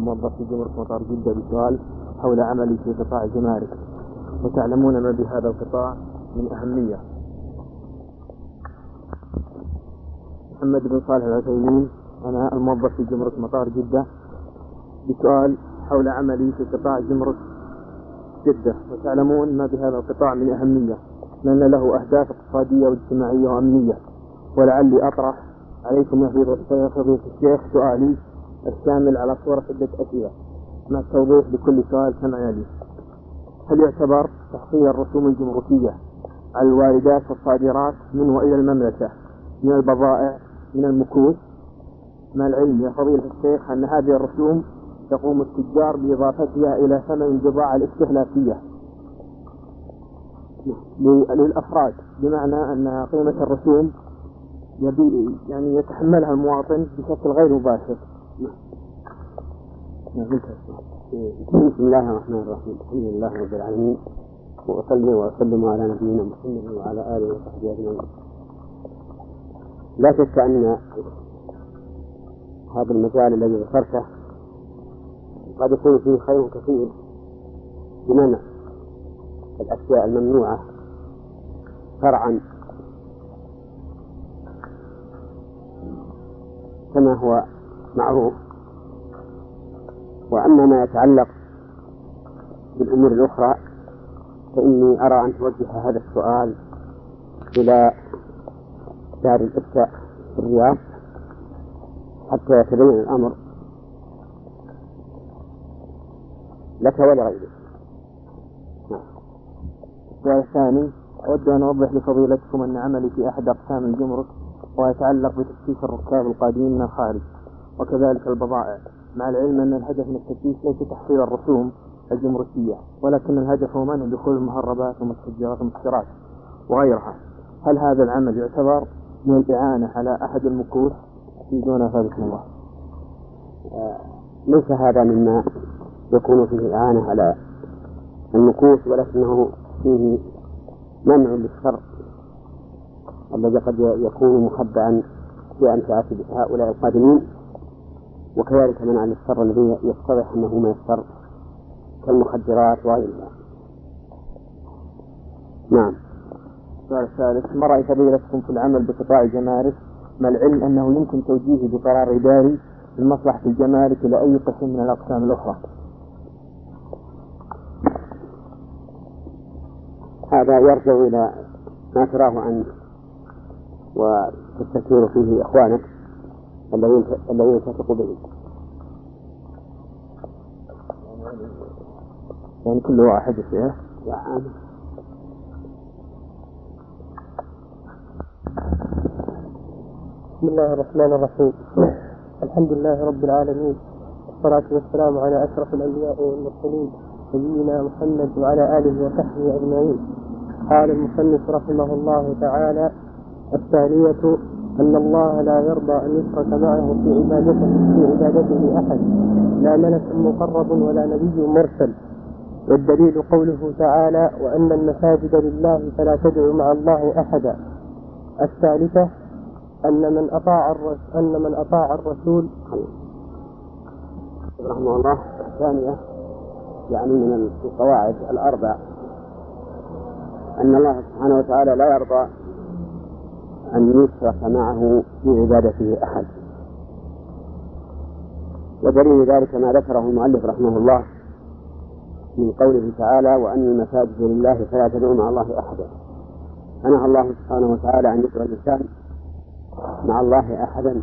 موظف جمهورية مطار جدة بسؤال حول عملي في قطاع الجمارك وتعلمون ما بهذا القطاع من أهمية. محمد بن صالح العثيمين أنا الموظف في جمرة مطار جدة بسؤال حول عملي في قطاع جمرة جدة. وتعلمون ما بهذا القطاع من أهمية لأن له أهداف اقتصادية واجتماعية وأمنية. ولعلي أطرح عليكم يا فضيلة الشيخ سؤالي الشامل على صورة عدة أسئلة. مع التوضيح لكل سؤال كما يلي هل يعتبر تحصيل الرسوم الجمركية على الواردات والصادرات من وإلى المملكة من البضائع من المكوس مع العلم يا فضيلة الشيخ أن هذه الرسوم يقوم التجار بإضافتها إلى ثمن البضاعة الاستهلاكية. للأفراد بمعنى أن قيمة الرسوم يعني يتحملها المواطن بشكل غير مباشر. بسم الله الرحمن الرحيم. الحمد لله رب العالمين وأصلي وأسلم على نبينا محمد وعلى آله وصحبه أجمعين. لا شك أن هذا المجال الذي ذكرته قد يكون فيه خير كثير بمنع الأشياء الممنوعة شرعا. كما هو معروف وأما ما يتعلق بالأمور الأخرى فإني أرى أن توجه هذا السؤال إلى دار الإفتاء في الرياض حتى يتبين الأمر. لك ولغيرك نعم. السؤال الثاني أود أن أوضح لفضيلتكم أن عملي في أحد أقسام الجمرك ويتعلق بتفتيش الركاب القادمين من الخارج وكذلك البضائع. مع العلم أن الهدف من التفتيش ليس تحصيل الرسوم الجمركية ولكن الهدف هو منع دخول المهربات والمتفجرات والمسكرات وغيرها. هل هذا العمل يعتبر من الإعانة على أحد المكوس دون فضلكم الله. آه، ليس هذا مما يكون فيه إعانة على المكوس ولكنه فيه منع للشر الذي قد يكون مخبئا في أمتعة هؤلاء القادمين. وكذلك منع للشر الذي يتضح أنه من الشر كالمخدرات وغيرها. نعم. السؤال الثالث ما رأي فضيلتكم في العمل بقطاع الجمارك؟ مع العلم أنه يمكن توجيهه بقرار إداري لمصلحة الجمارك إلى أي قسم من الأقسام الأخرى؟ هذا يرجع إلى ما تراه عنه وتستشير فيه إخوانك. الذين الذين تثق بهم. يعني كل واحد فيه يعني بسم الله الرحمن الرحيم. الحمد لله رب العالمين. والصلاة والسلام على أشرف الأنبياء والمرسلين نبينا محمد وعلى آله وصحبه أجمعين. قال المصنف رحمه الله تعالى الثانية أن الله لا يرضى أن يشرك معه في عبادته في عبادته أحد. لا ملك مقرب ولا نبي مرسل. والدليل قوله تعالى وأن المساجد لله فلا تدعوا مع الله أحدا. الثالثة أن من أطاع أن من أطاع الرسول رحمه الله. الثانية يعني من القواعد الأربع. أن الله سبحانه وتعالى لا يرضى أن يشرك معه في عبادته أحد. ودليل ذلك ما ذكره المؤلف رحمه الله من قوله تعالى وأن المساجد لله فلا تدعوا مع الله أحدا فنهى الله سبحانه وتعالى أن يدعو الإنسان مع الله أحدا.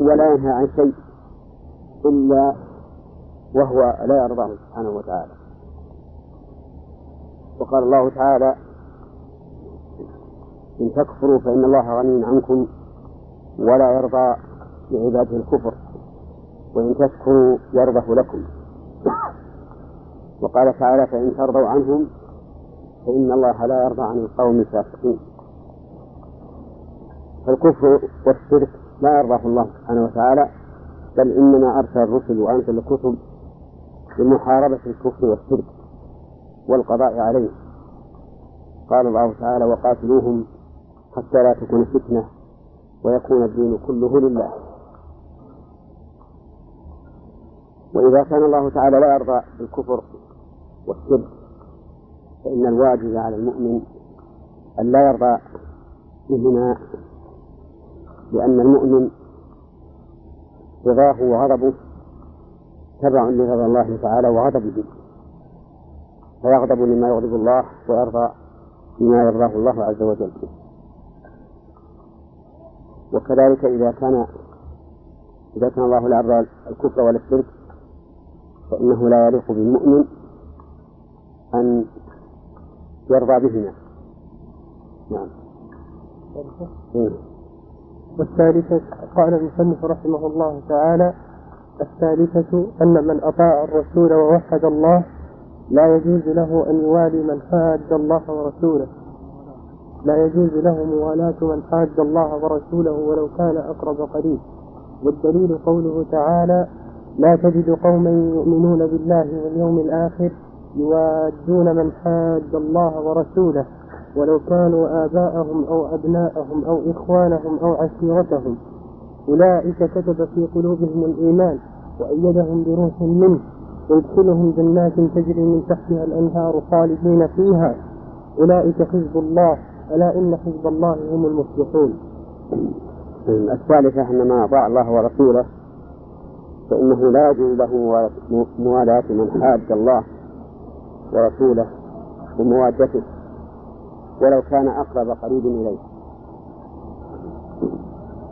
ولا ينهى عن شيء إلا وهو لا يرضاه سبحانه وتعالى. وقال الله تعالى إن تكفروا فإن الله غني عنكم ولا يرضى لعباده الكفر وإن تشكروا يرضه لكم. وقال تعالى فإن ترضوا عنهم فإن الله لا يرضى عن القوم الفاسقين. فالكفر والشرك لا يرضاه الله سبحانه وتعالى بل إنما أرسل الرسل وأنزل الكتب لمحاربة الكفر والشرك والقضاء عليه. قال الله تعالى وقاتلوهم حتى لا تكون فتنة ويكون الدين كله لله. وإذا كان الله تعالى لا يرضى بالكفر والشرك فإن الواجب على المؤمن أن لا يرضى بهما لأن المؤمن رضاه وغضبه تبع لرضا الله تعالى وغضبه. فيغضب لما يغضب الله ويرضى بما يرضاه الله عز وجل. وكذلك إذا كان إذا كان الله لا الكفر ولا الشرك فإنه لا يليق بالمؤمن أن يرضى بهما. نعم. والثالثة قال المصنف رحمه الله تعالى الثالثة أن من أطاع الرسول ووحد الله لا يجوز له أن يوالي من حاد الله ورسوله. لا يجوز له موالاة من حاد الله ورسوله ولو كان أقرب قريب. والدليل قوله تعالى لا تجد قوما يؤمنون بالله واليوم الآخر يوادون من حاد الله ورسوله ولو كانوا آباءهم أو أبناءهم أو إخوانهم أو عشيرتهم. أولئك كتب في قلوبهم الإيمان وأيدهم بروح منه. ويدخلهم جنات تجري من تحتها الأنهار خالدين فيها. أولئك حزب الله. ألا إن حزب الله هم المفلحون. الثالثة أن من أطاع الله ورسوله فإنه لا يجوز له موالاة من حاد الله ورسوله وموادته ولو كان أقرب قريب إليه.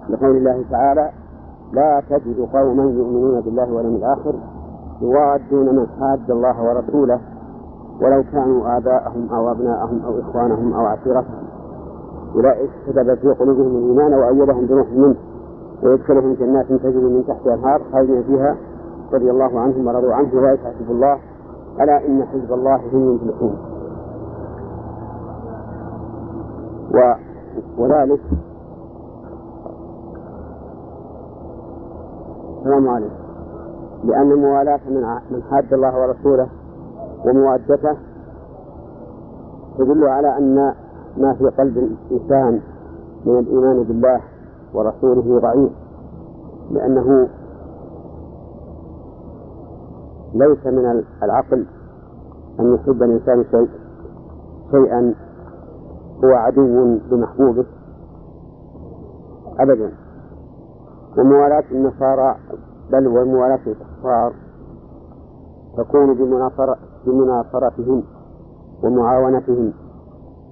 لقول الله تعالى لا تجد قوما يؤمنون بالله واليوم الآخر يوادون من حاد الله ورسوله ولو كانوا آباءهم أو أبناءهم أو إخوانهم أو عشيرتهم. أولئك كتب في قلوبهم الإيمان وأيدهم بروح منه ويدخلهم جنات تجري من تحتها الأنهار خالدين فيها رضي الله عنهم ورضوا عنه. أولئك حزب الله ألا إن حزب الله هم المفلحون. و... وذلك السلام عليكم. لأن موالاة من من حاد الله ورسوله وموادته تدل على أن ما في قلب الإنسان من الإيمان بالله ورسوله ضعيف لأنه ليس من العقل أن يحب الإنسان شيء شيئا هو عدو لمحبوبه أبدا. وموالاة النصارى بل وموالاة الكفار تكون بمناصرتهم ومعاونتهم.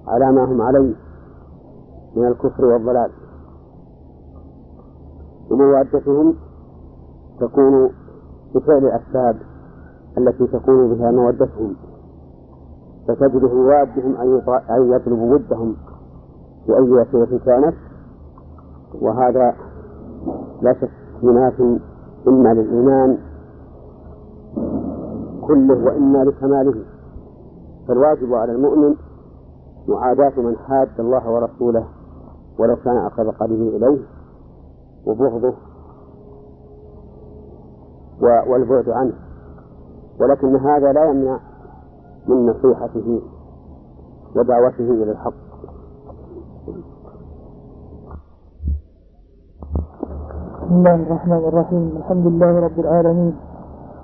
على ما هم عليه من الكفر والضلال. وموادتهم تكون بفعل الأسباب التي تكون بها مودتهم فتجده يوادهم أن يطلب ودهم بأي وسيلة كانت. وهذا لا شك مناف إما للإيمان كله وإما لكماله. فالواجب على المؤمن معاداة من حاد الله ورسوله ولو كان أقرب قلبه إليه وبغضه والبعد عنه. ولكن هذا لا يمنع من نصيحته ودعوته إلى الحق. بسم الله الرحمن الرحيم. الحمد لله رب العالمين.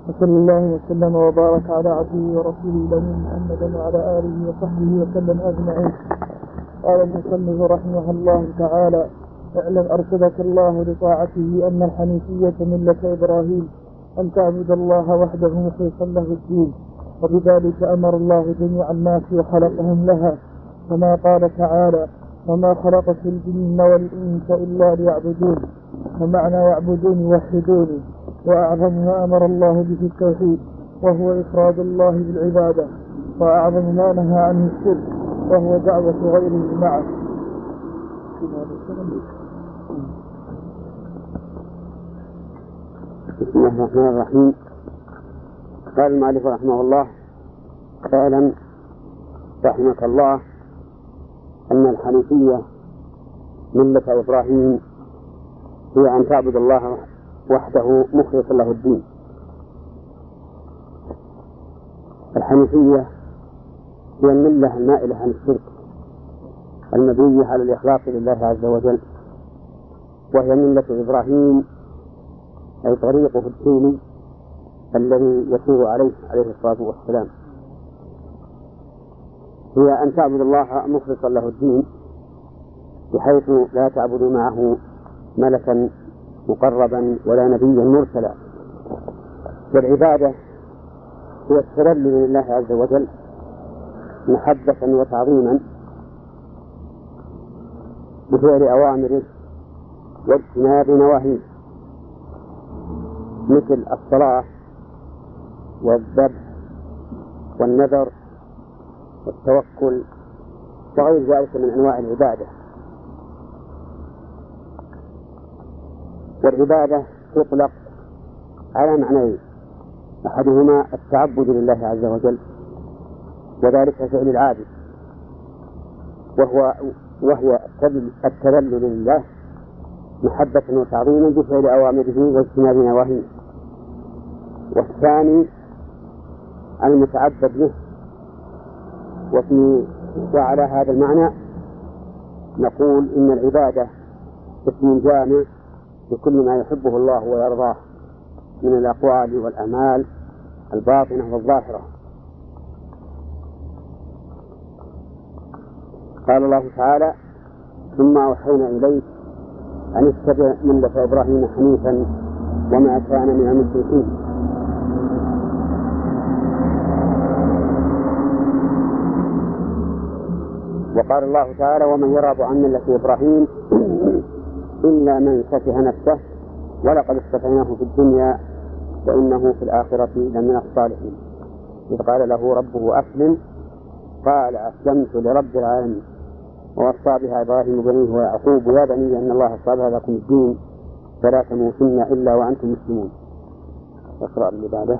وصلى الله وسلم وبارك على عبده ورسوله الأمين محمدا وعلى آله وصحبه وسلم أجمعين. قال المصنف رحمه الله تعالى اعلم أرشدك الله لطاعته أن الحنيفية ملة إبراهيم أن تعبد الله وحده مخلصا له الدين وبذلك أمر الله جميع الناس وخلقهم لها. كما قال تعالى وما خلقت الجن والإنس إلا ليعبدون ومعنى يعبدون يوحدوني وأعظم ما أمر الله به التوحيد وهو إفراد الله بالعبادة وأعظم ما نهى عنه الشرك وهو دعوة غيره معه. بسم الله الرحمن الرحيم. قال المؤلف رحمه الله اعلم رحمك الله أن الحنيفية ملة إبراهيم هي أن تعبد الله وحده مخلصا له الدين. الحنيفية هي الملة المائلة عن الشرك المبنية على الإخلاص لله عز وجل وهي ملة إبراهيم أي طريقه الديني الذي يسير عليه عليه الصلاة والسلام. هي أن تعبد الله مخلصا له الدين بحيث لا تعبد معه ملكا مقربا ولا نبيا مرسلا. والعبادة هي التذلل لله عز وجل محبة وتعظيما بفعل أوامره واجتناب نواهيه مثل الصلاة والذبح والنذر والتوكل وغير ذلك من أنواع العبادة. والعبادة تطلق على معنيين. أحدهما التعبد لله عز وجل وذلك فعل العابد وهو وهي التذلل لله محبة وتعظيما بفعل أوامره واجتناب نواهيه. والثاني المتعبد به. وفي وعلى هذا المعنى نقول إن العبادة اسم جامع لكل ما يحبه الله ويرضاه من الأقوال والأعمال الباطنة والظاهرة. قال الله تعالى ثم أوحينا إليك أن اتبع ملة إبراهيم حنيفا وما كان من المشركين. وقال الله تعالى ومن يرغب عن ملة إبراهيم إلا من سفه نفسه ولقد اصطفيناه في الدنيا وإنه في الآخرة لمن الصالحين. إذ قال له ربه أسلم قال أسلمت لرب العالمين. ووصى بها إبراهيم بنيه ويعقوب يا بني أن الله اصطفى لكم الدين فلا تموتن إلا وأنتم مسلمون. اقرأ اللي بعده.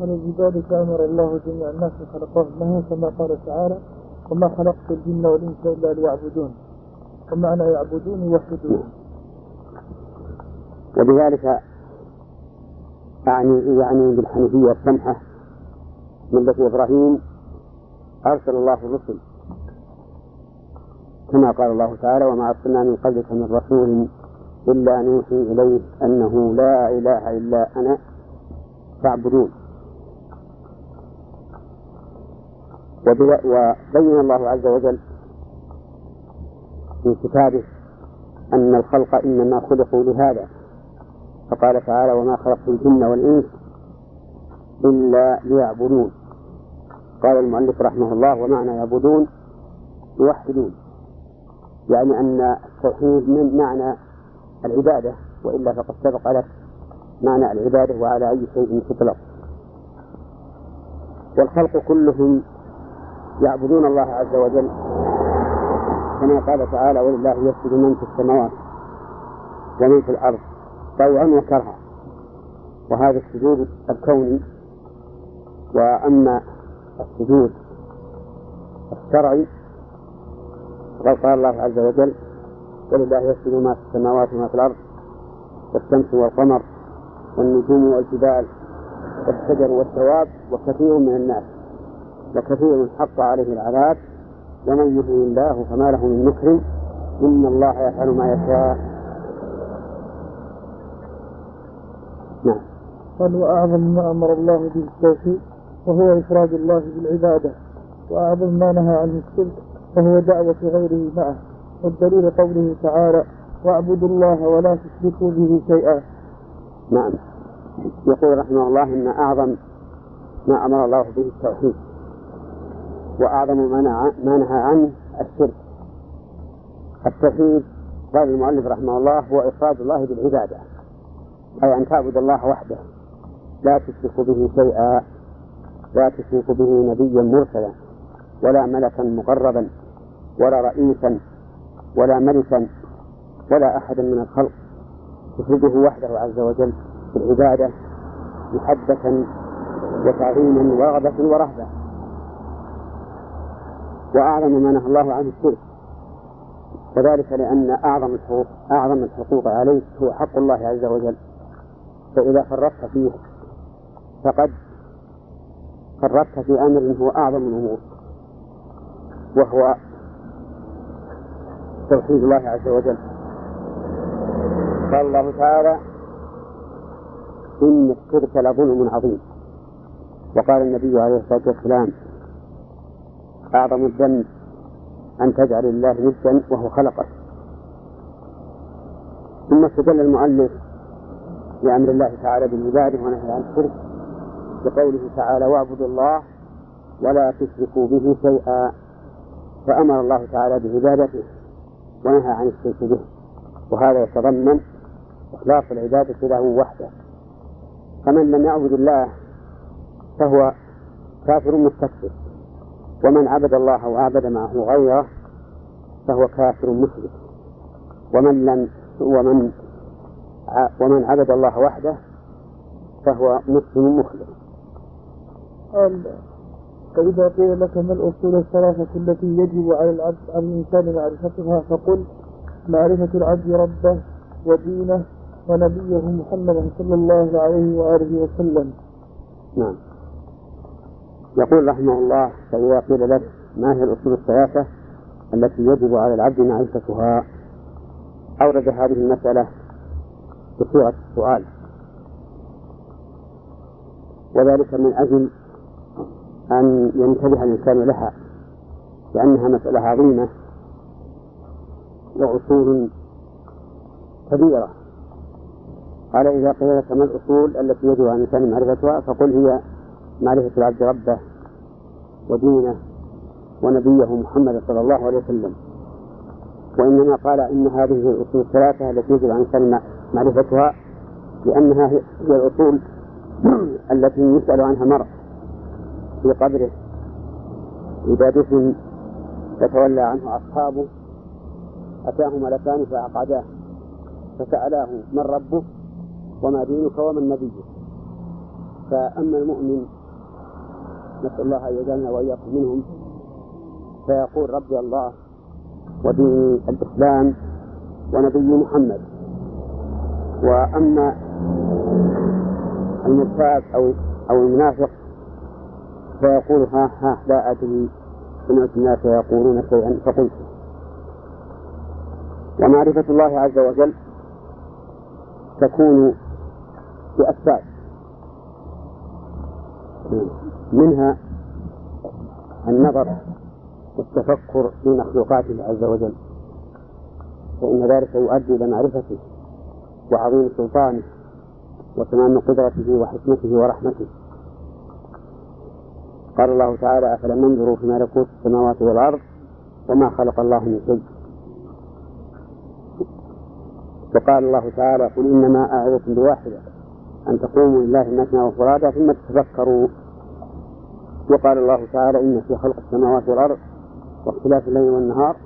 ولذلك أمر الله جميع الناس خلقهم له كما قال تعالى وما خلقت الجن والإنس إلا ليعبدون. ومعنى يعبدون يوحدون. وبذلك أعني يعني بالحنيفية السمحة ملة إبراهيم أرسل الله الرسل. كما قال الله تعالى وما أرسلنا من قبلك من رسول إلا نوحي إليه أنه لا إله إلا أنا فاعبدون. وبين الله عز وجل في كتابه أن الخلق إنما خلقوا لهذا. فقال تعالى وما خلقت الجن والإنس إلا ليعبدون. قال المؤلف رحمه الله ومعنى يعبدون يوحدون. يعني أن التوحيد من معنى العبادة وإلا فقد سبق لك معنى العبادة وعلى أي شيء تطلق. والخلق كلهم يعبدون الله عز وجل. كما قال تعالى ولله يسجد من في السماوات ومن في الأرض طوعا وكرها. وهذا السجود الكوني وأما السجود الشرعي فقد قال الله عز وجل ولله يسجد ما في السماوات وما في الأرض والشمس والقمر والنجوم والجبال والشجر والدواب وكثير من الناس وكثير حق عليه العذاب ومن يهن الله فما له من مكرم إن الله يفعل ما يشاء. نعم. قال وأعظم ما أمر الله به التوحيد وهو إفراد الله بالعبادة وأعظم ما نهى عنه الشرك وهو دعوة غيره معه والدليل قوله تعالى واعبدوا الله ولا تشركوا به شيئا. نعم. يقول رحمه الله إن أعظم ما أمر الله به التوحيد وأعظم ما نهى عنه الشرك. التوحيد قال المؤلف رحمه الله هو إفراد الله بالعبادة أي أن تعبد الله وحده. لا تشرك به شيئا لا تشرك به نبيا مرسلا ولا ملكا مقربا ولا رئيسا ولا ملكا ولا أحدا من الخلق. تفرده وحده عز وجل في العبادة محبة وتعظيما ورغبة ورهبة. وأعظم ما نهى الله عنه الشرك. وذلك لأن أعظم الحقوق أعظم الحقوق عليك هو حق الله عز وجل. فإذا فرطت فيه فقد فرطت في أمر هو أعظم الأمور. وهو توحيد الله عز وجل. قال الله تعالى إن الشرك لظلم عظيم. وقال النبي عليه الصلاة والسلام أعظم الذنب أن تجعل الله ندا وهو خلقك. ثم استدل المؤلف بأمر الله تعالى بالعبادة ونهي عن الشرك بقوله تعالى واعبدوا الله ولا تشركوا به شيئا فأمر الله تعالى بعبادته ونهى عن الشرك به. وهذا يتضمن إخلاص العبادة له وحده. فمن لم يعبد الله فهو كافر مستكبر. ومن عبد الله وعبد معه غيره فهو كافر مشرك ومن لم ومن ومن عبد الله وحده فهو مسلم مخلص. قال فإذا قيل لك ما الأصول الثلاثة التي يجب على العبد على الإنسان معرفتها فقل معرفة العبد ربه ودينه ونبيه محمدا صلى الله عليه وآله وسلم. نعم. يقول رحمه الله فإذا قيل لك ما هي الأصول الثلاثة التي يجب على العبد معرفتها؟ أورد هذه المسألة بصيغة السؤال. وذلك من أجل أن ينتبه الإنسان لها لأنها مسألة عظيمة وأصول كبيرة. قال إذا قيل لك ما الأصول التي يجب على الإنسان معرفتها فقل هي معرفة العبد ربه ودينه ونبيه محمد صلى الله عليه وسلم. وإنما قال إن هذه الأصول الثلاثة التي يجب على الإنسان معرفتها لأنها هي الأصول التي يسأل عنها مرء في قبره. إذا دفن فتولى عنه أصحابه أتاه ملكان فعقداه فسألاه من ربك وما دينك ومن نبيك. فأما المؤمن نسأل الله أن يجعلنا وإياكم منهم. فيقول ربي الله ودين الإسلام ونبي محمد. وأما المرتاب أو أو المنافق فيقول ها ها لا أدري سمعت الناس يقولون شيئا فقلت. ومعرفة الله عز وجل تكون بأسباب. منها النظر والتفكر في مخلوقاته عز وجل. فإن ذلك يؤدي إلى معرفته وعظيم سلطانه وتمام قدرته وحكمته ورحمته. قال الله تعالى أفلم ينظروا في ملكوت السماوات والأرض وما خلق الله من شيء. وقال الله تعالى قل إنما أعظكم بواحدة أن تقوموا لله مثنى وفرادى ثم تتفكروا وقال الله تعالى إن في خلق السماوات والأرض واختلاف الليل والنهار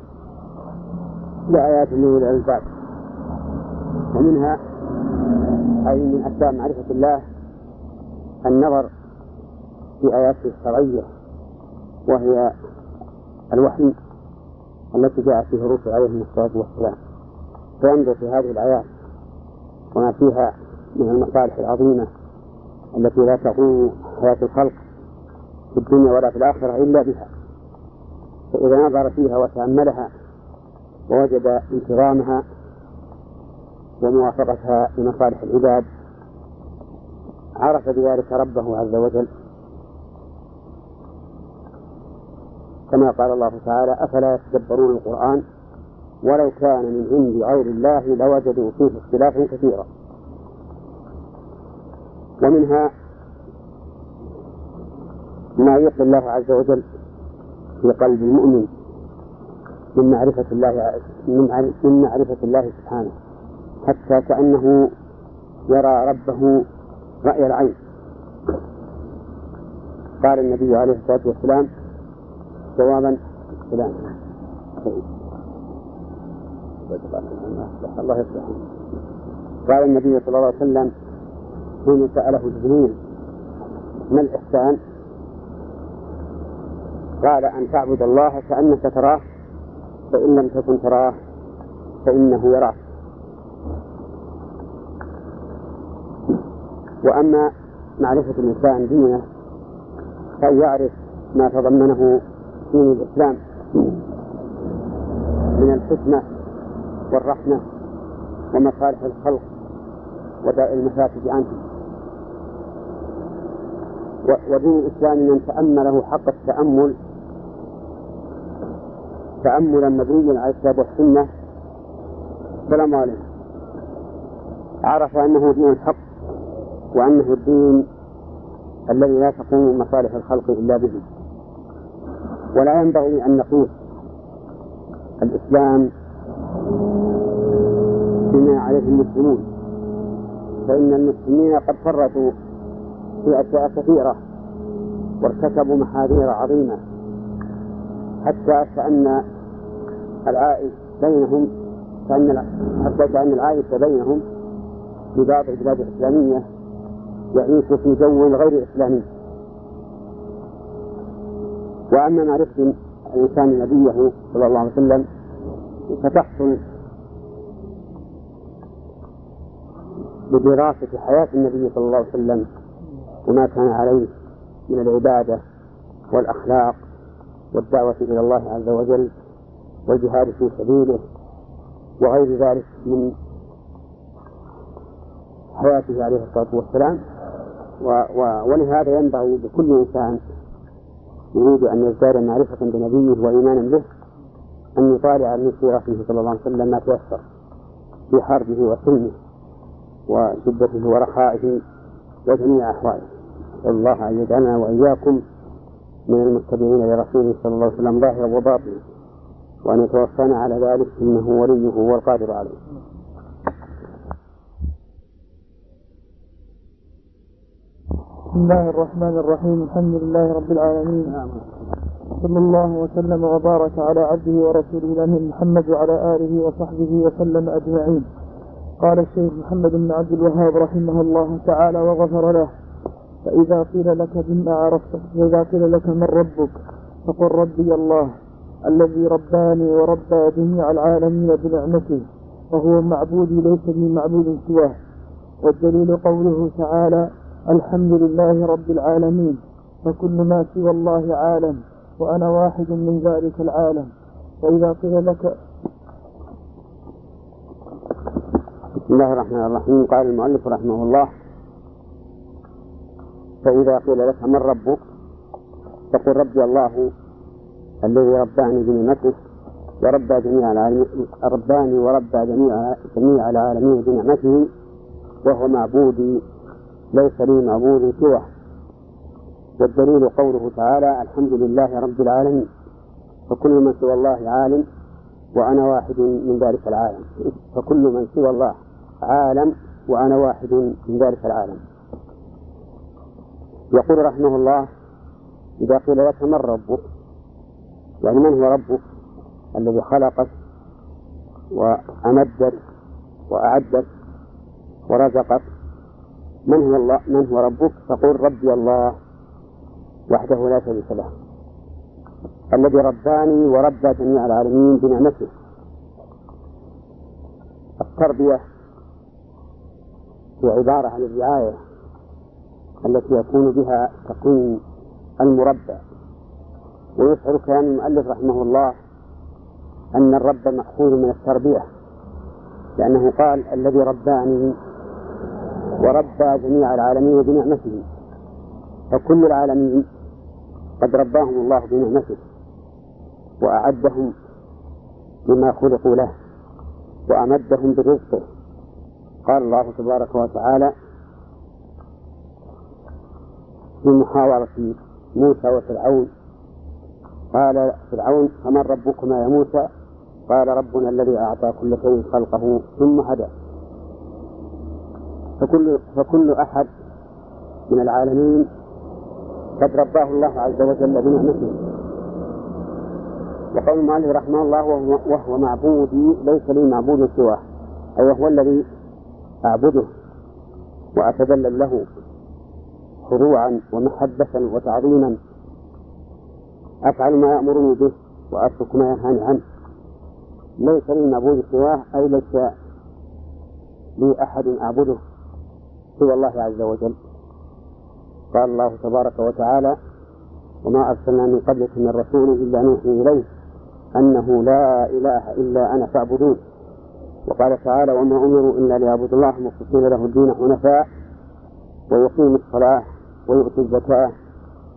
لآيات لأولي الألباب. ومنها أي من أسباب معرفة الله النظر في آياته الشرعية وهي الوحي التي جاءت فيه الرسل عليهم الصلاة والسلام. فينظر في هذه الآيات وما فيها من المصالح العظيمة التي لا تقوم حياة الخلق في الدنيا ولا في الآخرة إلا بها. فإذا نظر فيها وتأملها ووجد انتظامها وموافقتها لمصالح العباد عرف بذلك ربه عز وجل. كما قال الله تعالى أفلا يتدبرون القرآن؟ ولو كان من عند غير الله لوجدوا فيه اختلافا كثيرا. ومنها ما يلقي الله عز وجل في قلب المؤمن من معرفة الله من معرفة الله سبحانه حتى كأنه يرى ربه رأي العين. قال النبي عليه الصلاة والسلام جوابا فلان الله قال النبي صلى الله عليه وسلم حين سأله جبريل ما الإحسان؟ قال أن تعبد الله كأنك تراه فإن لم تكن تراه فإنه يراك. وأما معرفة الإنسان دينه فأن يعرف ما تضمنه دين الإسلام. من الحكمة والرحمة ومصالح الخلق وداء المفاسد عنه. ودين الإسلام من تأمله حق التأمل تأملا مبنيا على الكتاب والسنة. السلام عليكم. عرف أنه دين الحق وأنه الدين الذي لا تقوم مصالح الخلق إلا به. ولا ينبغي أن نقيس الإسلام بما عليه المسلمون فإن المسلمين قد فرطوا في أشياء كثيرة وارتكبوا محاذير عظيمة. حتى كأن العائش بينهم كأن حتى كأن العائش بينهم في بعض البلاد الإسلامية يعيش في جو غير إسلامي. وأما معرفة الإنسان نبيه صلى الله عليه وسلم فتحصل بدراسة حياة النبي صلى الله عليه وسلم وما كان عليه من العبادة والأخلاق والدعوة إلى الله عز وجل والجهاد في سبيله وغير ذلك من حياته عليه الصلاة والسلام. و و ولهذا ينبغي لكل إنسان يريد أن يزداد معرفة بنبيه وإيمانا به أن يطالع من سيرته صلى الله عليه وسلم ما تيسر في حربه وسلمه وشدته ورخائه وجميع أحواله. الله أن يجعلنا وإياكم من المتبعين لرسوله صلى الله عليه وسلم ظاهرا وباطنا وأن يتوفانا على ذلك إنه وليه والقادر عليه. بسم الله الرحمن الرحيم الحمد لله رب العالمين. صلى الله وسلم وبارك على عبده ورسوله محمد وعلى آله وصحبه وسلم أجمعين. قال الشيخ محمد بن عبد الوهاب رحمه الله تعالى وغفر له فإذا قيل لك بما عرفت فإذا قيل لك من ربك فقل ربي الله الذي رباني وربى جميع العالمين بنعمته وهو معبودي ليس لي معبود سواه. والدليل قوله تعالى الحمد لله رب العالمين فكل ما سوى الله عالم وأنا واحد من ذلك العالم. وإذا قيل لك بسم الله الرحمن الرحيم. قال المؤلف رحمه الله فإذا قيل لك من ربك؟ فقل ربي الله الذي رباني بنعمته وربى جميع العالمين رباني وربى جميع جميع العالمين بنعمته وهو معبودي ليس لي معبود سواه. والدليل قوله تعالى الحمد لله رب العالمين. فكل من سوى الله عالم وأنا واحد من ذلك العالم. فكل من سوى الله عالم وأنا واحد من ذلك العالم. يقول رحمه الله إذا قيل لك من ربك؟ يعني من هو ربك؟ الذي خلقك وأمدك وأعدك ورزقك. من هو الله؟ من هو ربك؟ فقل ربي الله وحده لا شريك له الذي رباني وربى جميع العالمين بنعمته. التربية هي عبارة عن الرعاية التي يكون بها تقويم المربى ويشعر كلام المؤلف رحمه الله أن الرب مأخوذ من التربية لأنه قال الذي رباني وربى جميع العالمين بنعمته فكل العالمين قد رباهم الله بنعمته وأعدهم بما خلقوا له وأمدهم برزقه. قال الله تبارك وتعالى في محاورة موسى وفرعون. قال فرعون فمن ربكما يا موسى؟ قال ربنا الذي أعطى كل شيء خلقه ثم هدى. فكل فكل أحد من العالمين قد رباه الله عز وجل بنعمته وقول المؤلف رحمه الله وهو, وهو معبودي ليس لي معبود سواه. أي وهو الذي أعبده وأتذلل له. خضوعا ومحبة وتعظيما. أفعل ما يأمرني به وأترك ما ينهاني عنه. ليس لي معبود سواه أي ليس لي أحد أعبده سوى الله عز وجل. قال الله تبارك وتعالى وما أرسلنا من قبلك من رسول إلا نوحي إليه أنه لا إله إلا أنا فاعبدون. وقال تعالى وما أمروا إلا ليعبدوا الله مخلصين له الدين حنفاء ويقيموا الصلاة ويؤتي الزكاة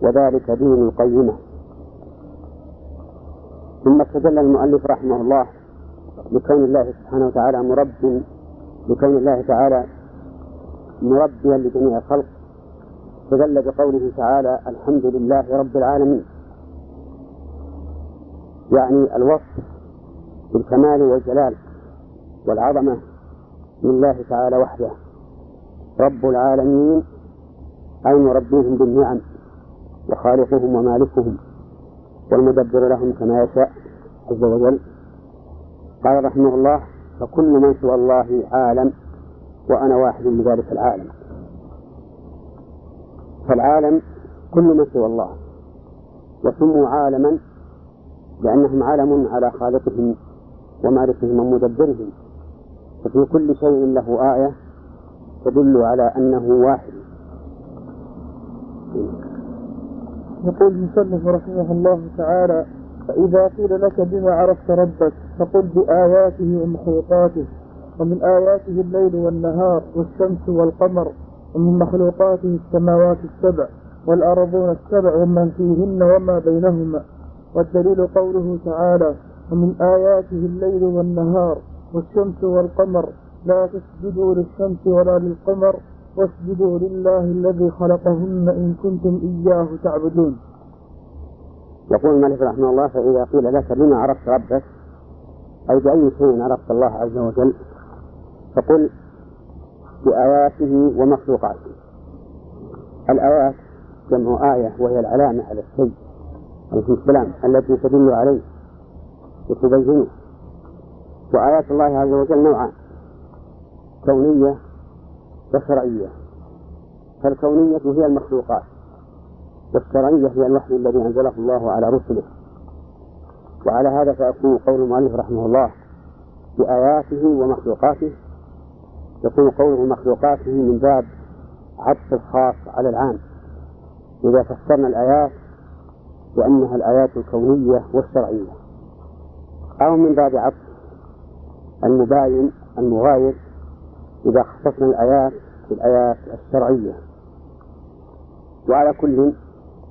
وذلك دين القيمة. ثم استدل المؤلف رحمه الله لكون الله سبحانه وتعالى مرب لكون الله تعالى مربيا لجميع الخلق. استدل بقوله تعالى الحمد لله رب العالمين. يعني الوصف بالكمال والجلال والعظمة لله تعالى وحده. رب العالمين أي مربيهم بالنعم وخالقهم ومالكهم والمدبر لهم كما يشاء عز وجل. قال رحمه الله فكل من سوى الله عالم وأنا واحد من ذلك العالم. فالعالم كل من سوى الله وسموا عالما لأنهم عالم على خالقهم ومالكهم ومدبرهم ففي كل شيء له آية تدل على أنه واحد. يقول المصنف رحمه الله تعالى فإذا قيل لك بما عرفت ربك فقل بآياته ومخلوقاته ومن آياته الليل والنهار والشمس والقمر ومن مخلوقاته السماوات السبع والأرضون السبع ومن فيهن وما بينهما. والدليل قوله تعالى ومن آياته الليل والنهار والشمس والقمر لا تسجدوا للشمس ولا للقمر واسجدوا لله الذي خلقهن إن كنتم إياه تعبدون. يقول الملك رحمه الله فإذا قيل لك بما عرفت ربك؟ أي بأي شيء عرفت الله عز وجل؟ فقل بآياته ومخلوقاته. الآيات جمع آية وهي العلامة على الشيء عليه السلام التي تدل عليه وتبينه. وآيات الله عز وجل نوعان كونية وشرعية فالكونية هي المخلوقات والشرعية هي الوحي الذي أنزله الله على رسله. وعلى هذا فيكون قول المؤلف رحمه الله بآياته ومخلوقاته يكون قوله مخلوقاته من باب عطف الخاص على العام. إذا فسرنا الآيات بأنها الآيات الكونية والشرعية. أو من باب عطف المباين المغاير إذا خصصنا الآيات بالآيات الشرعية. وعلى كل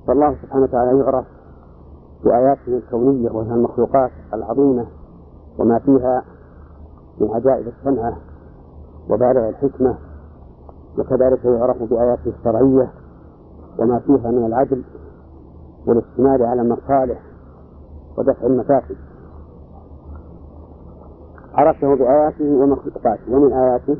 فالله سبحانه وتعالى يعرف بآياته الكونية وهي المخلوقات العظيمة وما فيها من عجائب الصنعة وبالغ الحكمة وكذلك يعرف بآياته الشرعية وما فيها من العدل والاشتمال على المصالح ودفع المفاسد. عرفته بآياته ومخلوقاته ومن آياته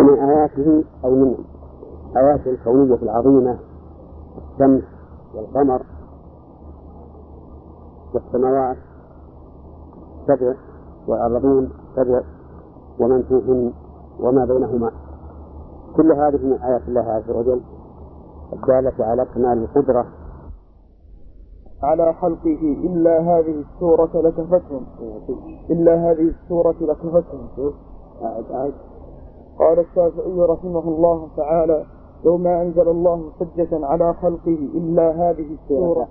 ومن آياته أي من آياته الكونية العظيمة الشمس والقمر والسماوات سبع والأرضون سبع ومن فيهن وما بينهما. كل هذه من آيات الله عز وجل الدالة على كمال القدرة. على خلقه إلا هذه السورة لكفتهم إلا هذه السورة لكفتهم قال الشافعي رحمه الله تعالى لو ما أنزل الله حجة على خلقه إلا هذه السورة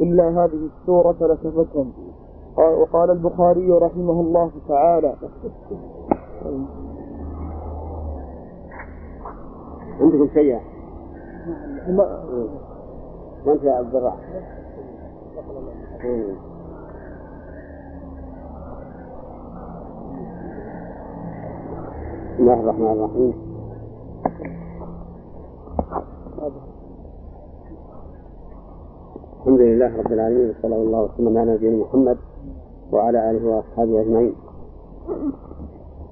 إلا هذه السورة لكفتهم وقال البخاري رحمه الله تعالى عندكم شيء؟ ما وانت يا عبد الرحمن؟ بسم الله الرحمن الرحيم. الحمد لله رب العالمين وصلى الله وسلم على نبينا محمد وعلى آله وأصحابه أجمعين.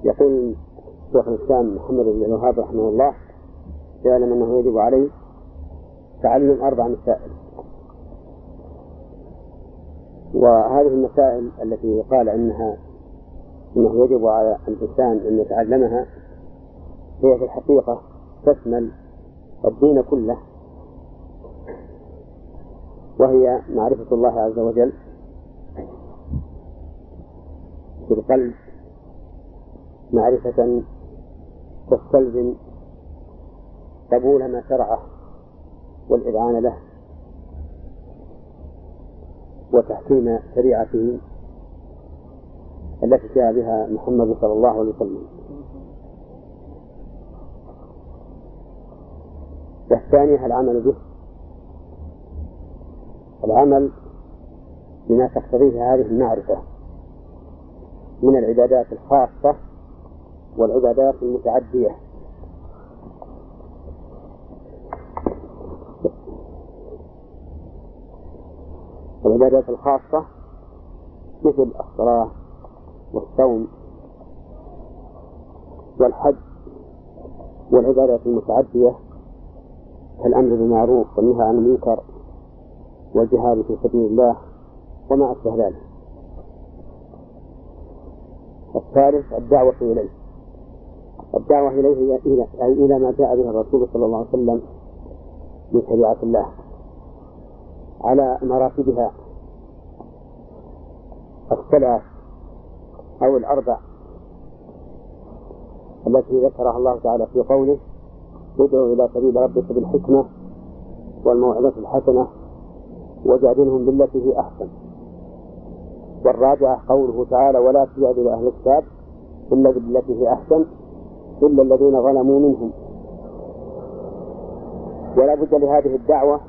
يقول شيخ الإسلام محمد بن الوهاب رحمه الله يعلم أنه يجب عليه تعلم أربع مسائل. وهذه المسائل التي قال إنها إنه يجب على الإنسان أن يتعلمها هي في الحقيقة تشمل الدين كله وهي معرفة الله عز وجل في القلب معرفة تستلزم قبول ما شرعه والإذعان له وتحكيم شريعته التي جاء بها محمد صلى الله عليه وسلم. والثانية العمل به؟ العمل بما تقتضيه هذه المعرفة من العبادات الخاصة والعبادات المتعدية. العبادات الخاصة مثل الصلاة والصوم والحج والعبادات المتعدية كالأمر بالمعروف والنهي عن المنكر والجهاد في سبيل الله وما أشبه ذلك. الثالث الدعوة إليه. الدعوة إليه أي إلى ما جاء به الرسول صلى الله عليه وسلم من شريعة الله على مراتبها. الثلاث أو الأربع التي ذكرها الله تعالى في قوله ادعو إلى سبيل ربك بالحكمة والموعظة الحسنة وجادلهم بالتي هي أحسن. والرابعة قوله تعالى ولا تجادل أهل الكتاب إلا بالتي هي أحسن إلا الذين ظلموا منهم. ولا بد لهذه الدعوة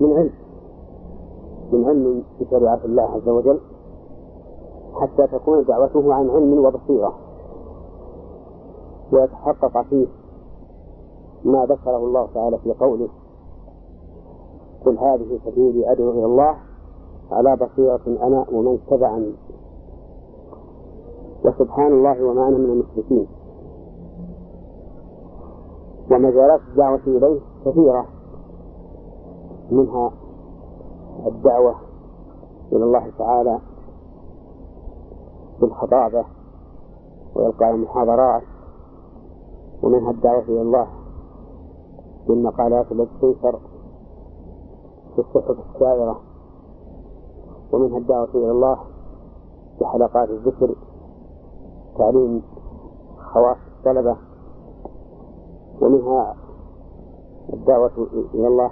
من علم من علم بشريعة الله عز وجل. حتى تكون دعوته عن علم وبصيرة. ويتحقق فيه ما ذكره الله تعالى في قوله قل هذه سبيلي أدعو إلى الله على بصيرة أنا ومن اتبعني. وسبحان الله وما أنا من المشركين. ومجالات الدعوة إليه كثيرة. منها الدعوة إلى الله تعالى بالخطابة وإلقاء المحاضرات ومنها الدعوة إلى الله بالمقالات التي تنشر في الصحف السائرة ومنها الدعوة إلى الله بحلقات الذكر تعليم خواص الطلبة ومنها الدعوة إلى الله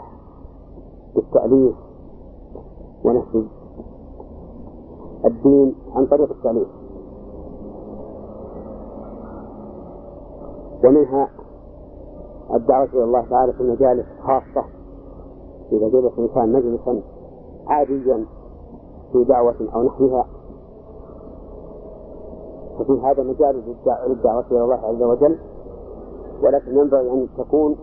بالتأليف ونفذ الدين عن طريق التأليف ومنها الدعوة إلى الله تعالى في المجالس خاصة. إذا جلس الإنسان مجلسا عاديا في دعوة أو نحوها ففي هذا مجال للدعوة إلى الله عز وجل. ولكن ينبغي أن تكون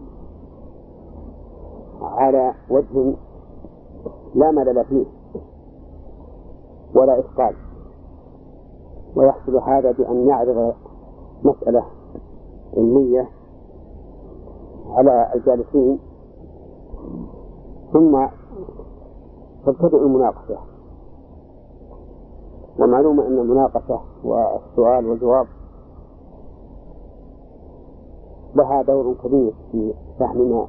على وجه لا ملل فيه. ولا إثقال ويحصل هذا بأن يعرض مسألة علمية على الجالسين ثم تبتدئ المناقشة. ومعلوم أن المناقشة والسؤال والجواب لها دور كبير في فهم ما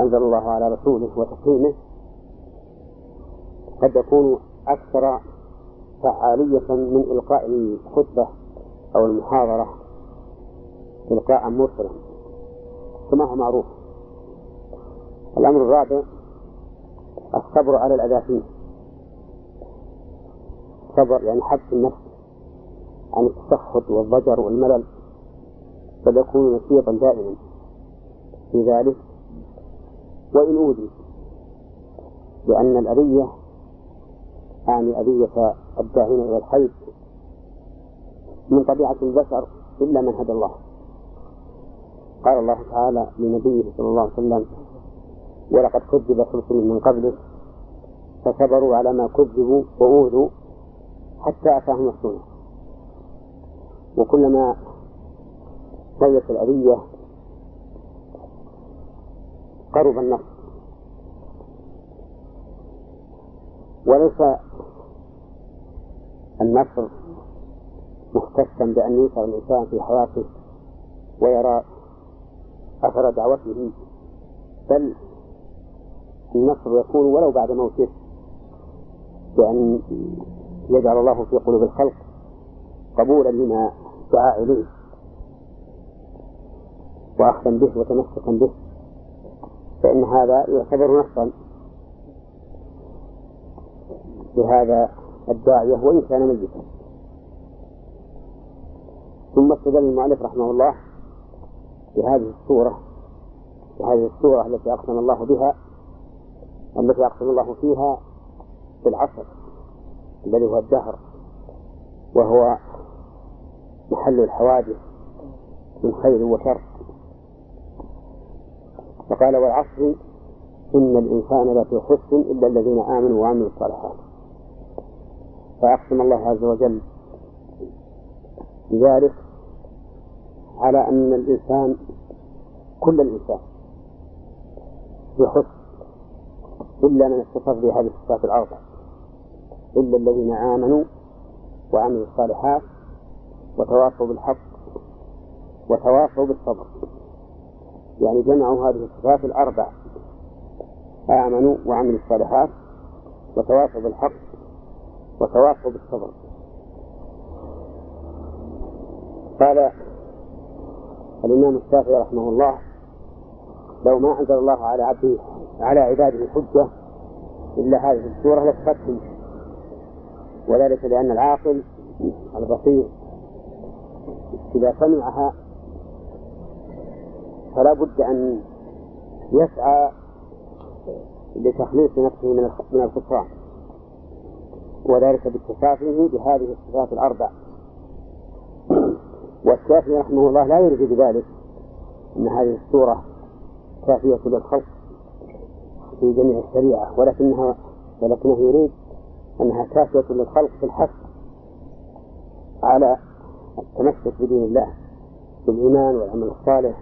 أنزل الله على رسوله وتقييمه. قد يكون أكثر فعالية من إلقاء الخطبة أو المحاضرة إلقاء مرسلا. كما هو معروف الأمر الرابع الصبر على الأذى فيه صبر يعني حبس النفس عن التسخط والضجر والملل بل يكون نشيطا دائما في ذلك. وإن أوذي لأن الأذية أعني أذية الداعين إلى الخير من طبيعة البشر إلا من هدى الله. قال الله تعالى لنبيه صلى الله عليه وسلم ولقد كذب رسل من قبله فصبروا على ما كذبوا وأوذوا حتى أتاهم السنة. وكلما طويت الأذية قرب النصر. وليس النصر مختصا بأن ينصر الإنسان في حياته ويرى أثر دعوته بل النصر يكون ولو بعد موته بأن يجعل الله في قلوب الخلق قبولا لما دعا إليه وأخذا به وتمسكا به فإن هذا يعتبر نصرا. لهذا الداعية وإن كان ميتا. ثم استدل المؤلف رحمه الله بهذه السورة بهذه السورة التي أقسم الله بها التي أقسم الله فيها بالعصر الذي هو الدهر وهو محل الحوادث من خير وشر. فقال والعصر إن الإنسان لفي خسر إلا الذين آمنوا وعملوا الصالحات. فأقسم الله عز وجل بذلك على أن الإنسان كل الإنسان خسر إلا من اتصف بهذه الصفات الأربع إلا الذين آمنوا وعملوا الصالحات وتواصوا بالحق وتواصوا بالصبر. يعني جمعوا هذه الصفات الأربع. آمنوا وعملوا الصالحات وتواصوا بالحق وتواصوا بالصبر. قال الإمام الشافعي رحمه الله لو ما أنزل الله على عبده على عباده حجة إلا هذه السورة لكفتهم وذلك لأن العاقل البصير إذا سمعها فلا بد أن يسعى لتخليص نفسه من من الخسران. وذلك باتصافه بهذه الصفات الأربع والشافعي رحمه الله لا يريد بذلك أن هذه السورة كافية للخلق في جميع الشريعة ولكنها ولكنه يريد أنها كافية للخلق في الحث على التمسك بدين الله بالإيمان والعمل الصالح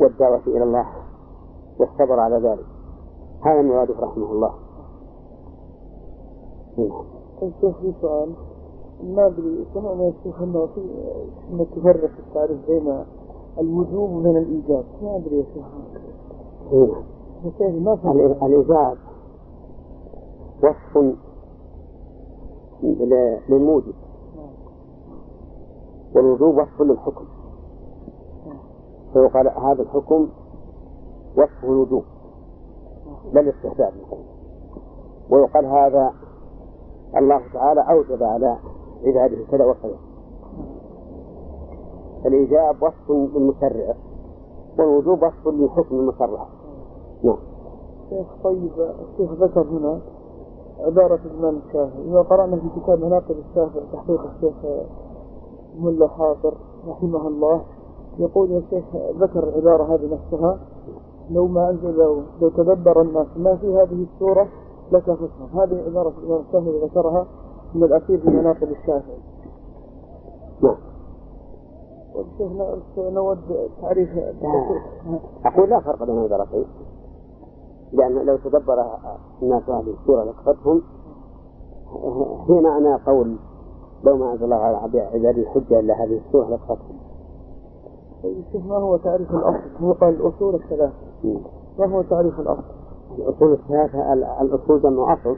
والدعوة إلى الله والصبر على ذلك هذا المراد رحمه الله. الشيخ في سؤال. ما أدري سمعنا يا شيخ أنه في انك تفرق التعريف بين الوجوب وبين الإيجاب. ما أدري يا شيخ. نعم ما الإيجاب وصف للموجب. والوجوب وصف للحكم. فيقال هذا الحكم وصف الوجوب لا الاستحباب ويقال هذا الله تعالى أوجب على عباده كذا وكذا. الإيجاب وصف للمشرع والوجوب وصف للحكم المشرع. نعم. شيخ طيب الشيخ ذكر هنا عبارة الإمام الشافعي. إذا قرأنا في كتاب مناقب الشافعي تحقيق الشيخ ملا حاضر رحمه الله يقول يا شيخ ذكر العبارة هذه نفسها لو ما أنزل لو, تدبر الناس ما في هذه السورة لكفتهم هذه عبارة الإمام الشافعي ذكرها من الأخير في مناقب الشافعي نعم والشيخ نود تعريف. أقول لا فرق بين العبارتين لأن لو تدبر الناس هذه السورة لكفتهم هي معنى قول لو ما أنزل الله على عباد الحجة إلا هذه السورة لكفتهم طيب ما هو تعريف الأصل؟ هو قال الأصول الثلاثة. ما هو تعريف الأصل؟ الأصول الثلاثة الأصول جمع أصل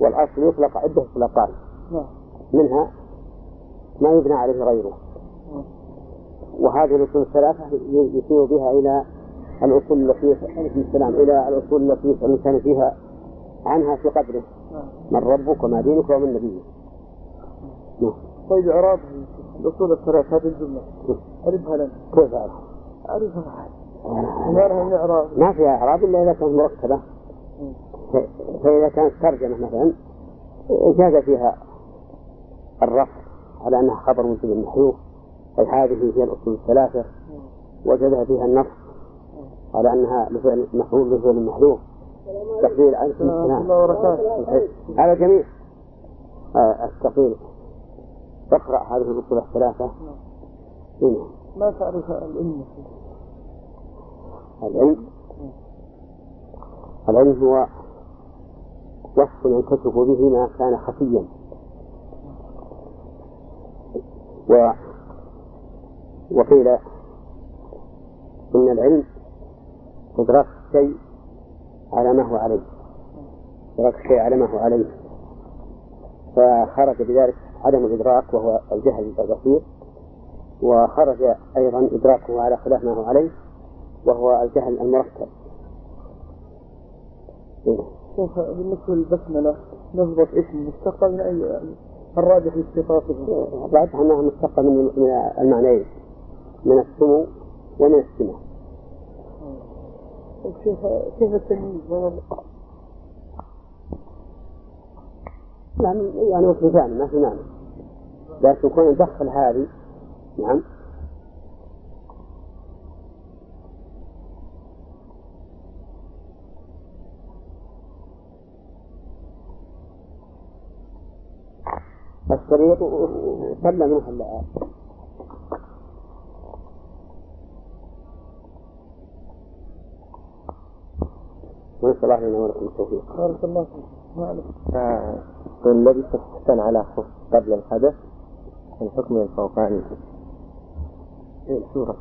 والأصل يطلق عدة إطلاقات نعم. منها ما يبنى عليه غيره نعم. وهذه الأصول الثلاثة يشير بها إلى الأصول التي السلام إلى الأصول التي يسأل الإنسان فيها عنها في قدره نعم. من ربك وما دينك ومن نبيك طيب إعراب الأصول الثلاث هذه الجملة أعرفها لنا كيف أعرفها؟ أعرفها ما لها إعراب ما فيها إعراب إلا إذا كانت مركبة. فإذا كانت ترجمة مثلا جاز فيها الرفع على أنها خبر منتج محذوف هذه هي الأصول الثلاثة وجدها فيها النص على أنها لفعل مفعول بفعل محذوف تقدير السلام هذا جميل. آه، التقدير اقرأ هذه الأصول الثلاثة. هنا ما تعرف العلم؟ العلم. العلم هو وصف ينكشف به ما كان خفيا. و وقيل إن العلم إدراك الشيء على ما هو عليه. إدراك الشيء على ما هو عليه. فخرج بذلك عدم الإدراك وهو الجهل البسيط وخرج أيضا إدراكه على خلاف ما هو عليه. وهو الجهل المركب. شوف بالنسبة للبسملة نضبط اسم مشتقة من أي الراجح اشتقاقه الراجح أنها مشتقة من من المعنيين من السمو ومن السمة كيف كيف التمييز بين يعني يعني ثاني ما في معنى لكن كون ندخل هذه نعم الشريط وصلى منه ونسأل الله لنا ولكم التوفيق. بارك الله فيك. الذي تستحسن على خف قبل الحدث الحكم الفوقاني. إيه سورة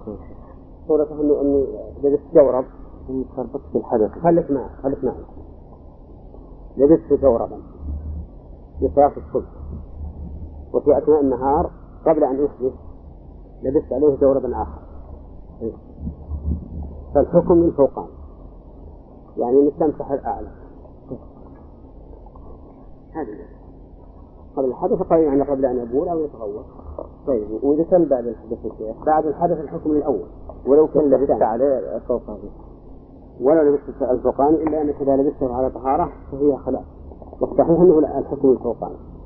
سورة أني اني لبست جورب تربط في الحدث. خليك معي خليك معي. لبست جوربا لصلاة الصبح وفي أثناء النهار قبل أن يحدث لبست عليه جوربا آخر. إيه. فالحكم للفوقان. يعني انك تمسح الأعلى. هذه. قبل الحدث قبل يعني قبل أن يبول أو يتغوط طيب وإذا كان بعد الحدث يا شيخ؟ بعد الحدث الحكم الأول. ولو كان لبست عليه الفوقاني ولو لبست الفوقاني إلا أنك إذا لبسته على طهارة فهي خلاف والصحيح أنه الحكم الفوقاني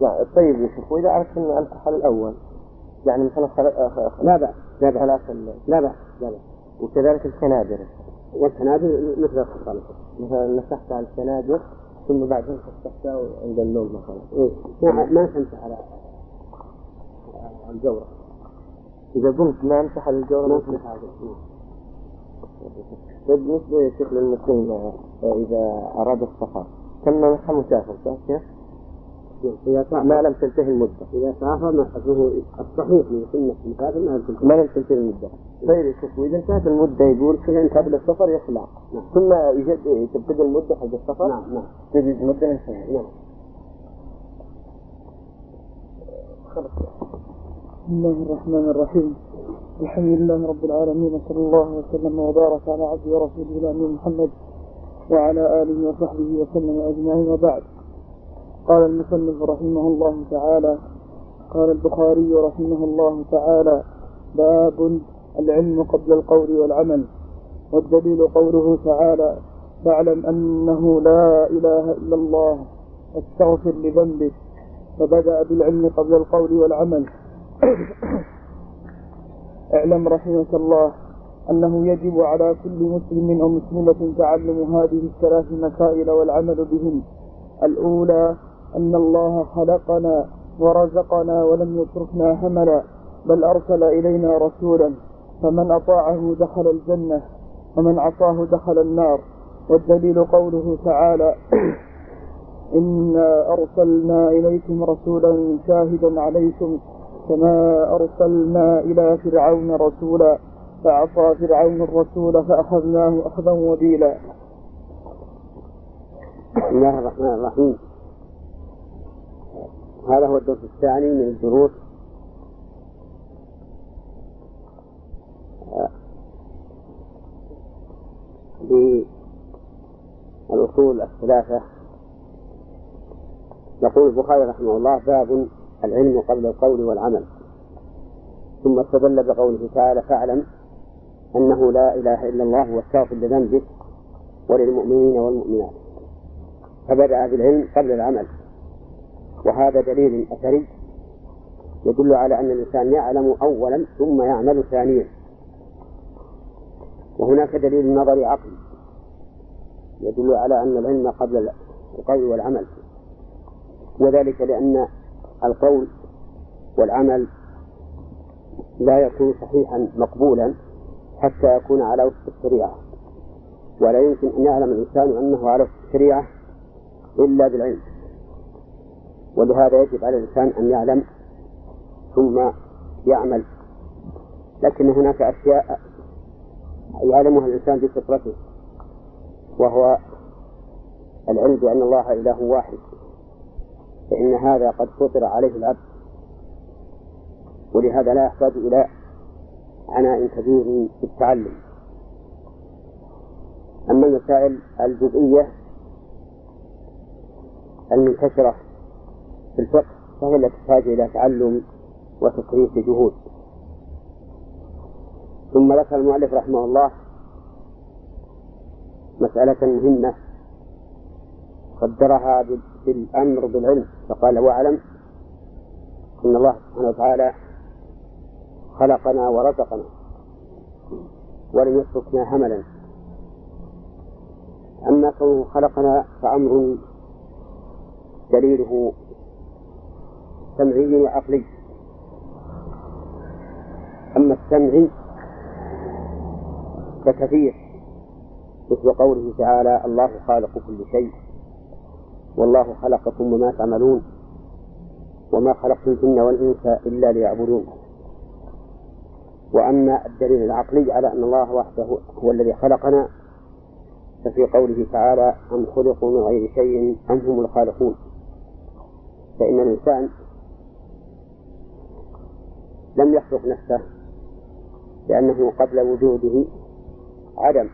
يعني طيب يا شيخ وإذا اردت اني امسح الأول يعني مثلا خل... لا بأس لا بأس. لا بأس لا بأس. وكذلك الخنادر والخنادر مثل الخصال. مثلا مسحت على الخنادر ثم بعدين مسحتها عند النوم مثلا. إيه؟ ما ما تمسح على الجورة. إذا قمت ما امسح على الجورة ما تمسح على طيب بالنسبة يا شيخ للمسلمين إذا أراد السفر كم مسح مسافر صح كيف؟ إذا ما لم تنتهي المدة. إذا سافر مسحته الصحيح من سنة المسافر ما لم تنتهي. ما لم تنتهي المدة. طيب شوف وإذا انتهت المدة يقول كذا قبل السفر يخلع. نعم. ثم يجد تبتدي المدة حق السفر؟ نعم نعم. تبتدي المدة من سنة. نعم. بسم الله الرحمن الرحيم. الحمد لله رب العالمين وصلى الله وسلم وبارك على عبده ورسوله الأمين محمد وعلى آله وصحبه وسلم أجمعين وبعد. قال المصنف رحمه الله تعالى قال البخاري رحمه الله تعالى باب العلم قبل القول والعمل والدليل قوله تعالى فاعلم أنه لا إله إلا الله واستغفر لذنبك فبدأ بالعلم قبل القول والعمل. اعلم رحمك الله أنه يجب على كل مسلم أو مسلمة تعلم هذه الثلاث مسائل والعمل بهن الأولى أن الله خلقنا ورزقنا ولم يتركنا هملا بل أرسل إلينا رسولا فمن أطاعه دخل الجنة ومن عصاه دخل النار. والدليل قوله تعالى إنا أرسلنا إليكم رسولا شاهدا عليكم كما أرسلنا إلى فرعون رسولا فعصى فرعون الرسول فأخذناه أخذا وبيلا بسم الله الرحمن الرحيم. هذا هو الدرس الثاني من الدروس. بالأصول الثلاثة. يقول البخاري رحمه الله باب العلم قبل القول والعمل. ثم استدل بقوله تعالى فاعلم أنه لا إله إلا الله واستغفر لذنبك وللمؤمنين والمؤمنات. فبدأ بالعلم قبل العمل. وهذا دليل أثري يدل على أن الإنسان يعلم أولا ثم يعمل ثانيا. وهناك دليل نظري عقلي يدل على أن العلم قبل القول والعمل وذلك لأن القول والعمل لا يكون صحيحا مقبولا حتى يكون على وفق الشريعة. ولا يمكن أن يعلم الإنسان أنه على وفق الشريعة إلا بالعلم. ولهذا يجب على الإنسان أن يعلم ثم يعمل. لكن هناك أشياء يعلمها الإنسان بفطرته وهو العلم بأن الله إله واحد فإن هذا قد فطر عليه العبد ولهذا لا يحتاج إلى عناء كبير في التعلم. أما المسائل الجزئية المنتشرة في الفقه فهي التي تحتاج إلى تعلم وتكريس جهود. ثم ذكر المؤلف رحمه الله مسألة مهمة قدرها بالأمر بالعلم فقال واعلم أن الله سبحانه وتعالى خلقنا ورزقنا ولم يتركنا هملا أما كونه خلقنا فأمر دليله سمعي وعقلي أما السمعي فكثير مثل قوله تعالى الله خالق كل شيء والله خلقكم وما تعملون وما خلقت الجن والإنس إلا ليعبدون. وأما الدليل العقلي على أن الله وحده هو الذي خلقنا ففي قوله تعالى أم خلقوا من غير شيء أم هم الخالقون. فإن الإنسان لم يخلق نفسه لأنه قبل وجوده عدم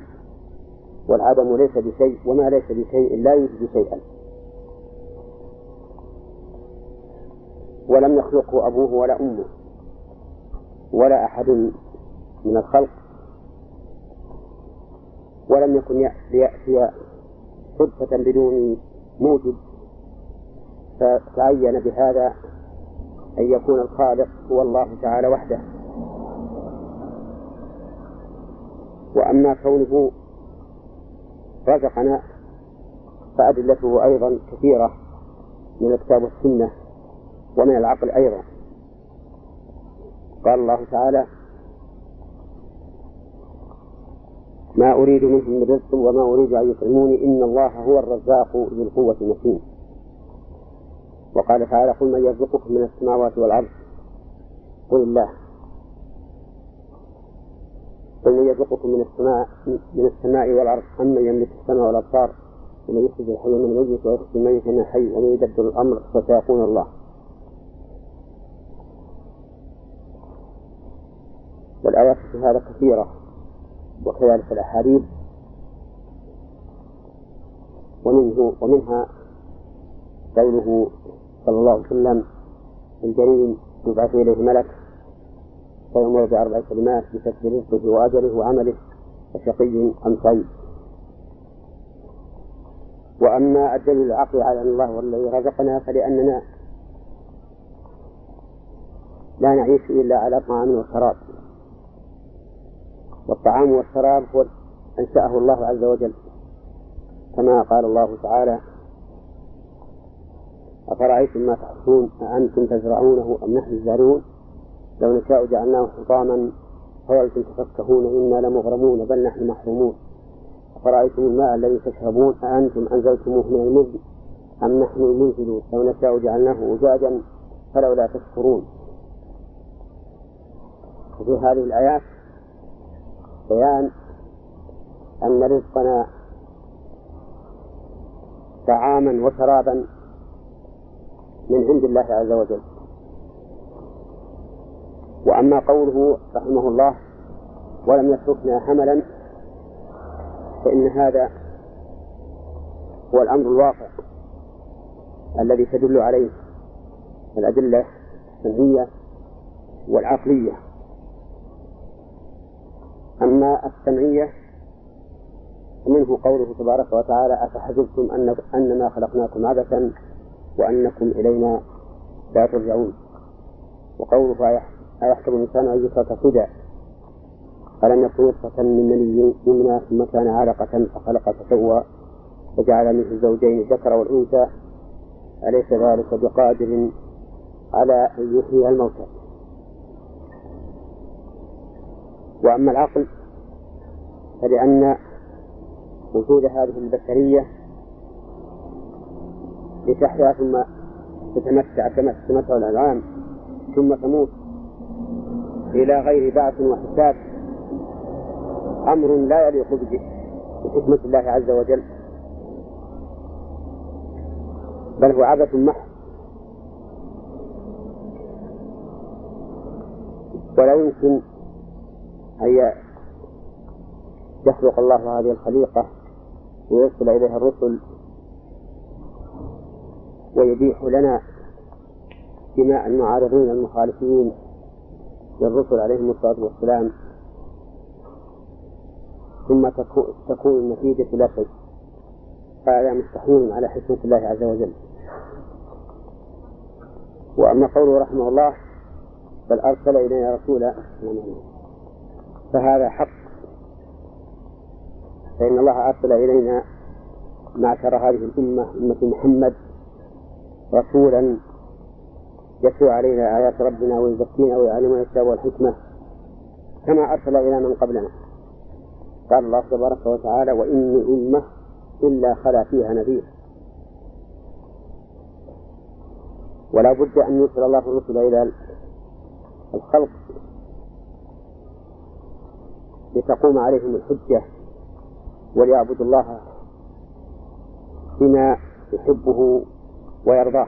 والعدم ليس بشيء وما ليس بشيء لا يوجد شيئا. ولم يخلقه أبوه ولا أمه ولا أحد من الخلق ولم يكن ليأتي صدفة بدون موجب فتعين بهذا أن يكون الخالق هو الله تعالى وحده. وأما كونه رزقنا فأدلته أيضا كثيرة من الكتاب والسنة ومن العقل أيضا. قال الله تعالى ما أريد منهم من رزق وما أريد أن يطعموني إن الله هو الرزاق ذو القوة المتين وقال تعالى قل من يرزقكم من السماوات والأرض. قل الله. قل من يرزقكم من السماء من السماء والأرض. أمن يملك السماء والأبصار؟ ومن يخرج الحي من الميت ويخرج الميت من الحي ومن يدبر الأمر فسيقول الله. والآيات في هذا كثيرة وكذلك الأحاديث. ومنه ومنها قوله صلى الله عليه وسلم الجريم يبعث إليه ملك فيمر بأربع كلمات بكسب رزقه وأجله وعمله وشقي أم سعيد وأما الدليل العقلي على أن الله هو الذي رزقنا فلأننا لا نعيش إلا على طعام وشراب. والطعام والشراب هو أنشأه الله عز وجل كما قال الله تعالى أفرأيتم ما تحصون أأنتم تزرعونه أم نحن الزارعون لو نشاء جعلناه حطاما فولتم تفكهون إنا لمغرمون بل نحن محرومون. أفرأيتم الماء الذي تشربون؟ أأنتم أنزلتموه من المزن أم نحن المنزلون؟ لو نشاء جعلناه أجاجا فلولا تشكرون. وفي هذه الآيات بيان أن رزقنا طعاما وشرابا من عند الله عز وجل. وأما قوله رحمه الله ولم يتركنا حملا فإن هذا هو الأمر الواقع الذي تدل عليه الأدلة السمعية والعقلية. أما السمعية منه قوله تبارك وتعالى أفحسبتم أن أنما خلقناكم عبثا وأنكم إلينا لا ترجعون. وقوله أيحسب الإنسان أن يترك سدى. ألم يكن نطفة من مني يمنى ثم كان علقة فخلق فسوى وجعل منه الزوجين الذكر والأنثى. أليس ذلك بقادر على أن يحيي الموتى؟ وأما العقل فلأن وجود هذه البشرية لتحيا ثم تتمتع كما تتمتع الأنعام ثم تموت إلى غير بعث وحساب. أمر لا يليق بحكمة الله عز وجل. بل هو عبث محض. ولا يمكن أن يخلق الله هذه الخليقة ويرسل إليها الرسل ويبيح لنا دماء المعارضين المخالفين للرسل عليهم الصلاة والسلام. ثم تكون النتيجة لا شيء. هذا مستحيل على حكمة الله عز وجل. وأما قوله رحمه الله بل أرسل إلينا رسولا. فهذا حق. فإن الله أرسل إلينا معشر هذه الأمة أمة محمد. رسولا يتلو علينا آيات ربنا ويزكينا ويعلمنا الكتاب والحكمة كما أرسل إلى من قبلنا. قال الله تبارك وتعالى وإني أمة إلا خلا فيها نذير. ولا بد أن يرسل الله الرسل إلى الخلق لتقوم عليهم الحجة وليعبدوا الله بما يحبه ويرضاه.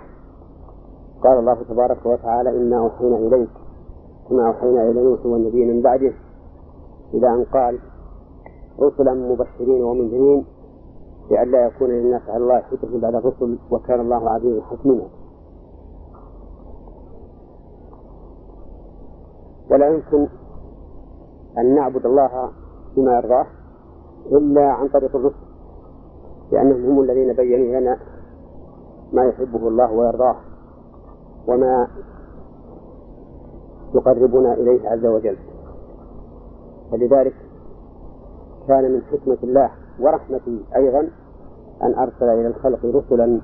قال الله تبارك وتعالى إنا أوحينا إليك. كما أوحينا إلى نوح والنبي من بعده إلى أن قال رسلا مبشرين ومنذرين لئلا يكون للناس على الله حجة بعد الرسل وكان الله عزيزا حكيما. ولا يمكن أن نعبد الله بما يرضاه إلا عن طريق الرسل لأنهم هم الذين بينوا لنا ما يحبه الله ويرضاه وما يقربنا إليه عز وجل. فلذلك كان من حكمة الله ورحمته أيضا أن أرسل إلى الخلق رسلا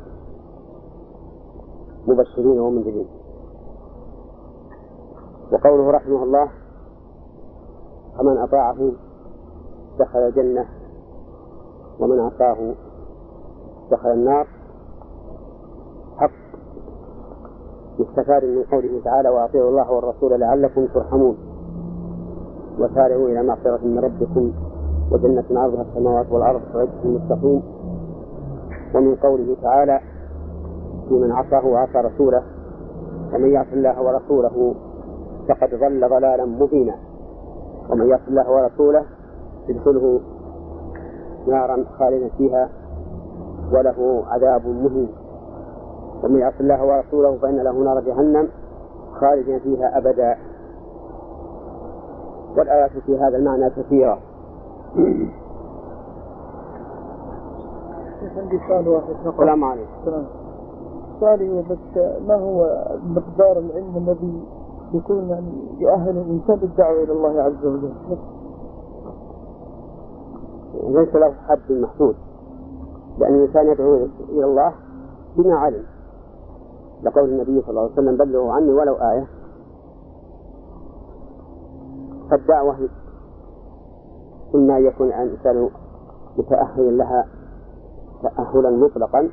مبشرين ومنذرين. وقوله رحمه الله فمن أطاعه دخل الجنة ومن عصاه دخل النار حق يستفاد من قوله تعالى وأطيعوا الله والرسول لعلكم ترحمون. وسارعوا إلى مغفرة من ربكم وجنة عرضها السماوات والأرض وعدة المتقين ومن قوله تعالى في من عصاه وعصى رسوله ومن يعص الله ورسوله فقد ضل ضلالا مبينا. ومن يعص الله ورسوله يدخله نارا خالدا فيها وله عذاب مهين. ومن يعص الله ورسوله فإن له نار جهنم خالدا فيها أبدا. والآيات في هذا المعنى كثيرة. عندي سؤال واحد السلام عليكم. سؤالي هو بس ما هو مقدار العلم الذي يكون يعني يؤهل الإنسان للدعوة إلى الله عز وجل؟ ليس له حد محدود. لأن الإنسان يدعو إلى الله بما علم. لقول النبي صلى الله عليه وسلم بلغوا عني ولو آية فالدعوة إما أن يكون الإنسان متأهلا لها تأهلا مطلقا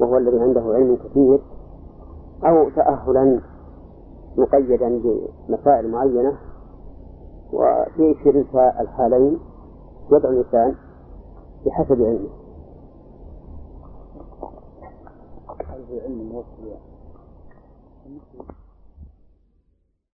وهو الذي عنده علم كثير أو تأهلا مقيدا بمسائل معينة وفي كلتا الحالين يدعو الإنسان بحسب علمه. علم موصل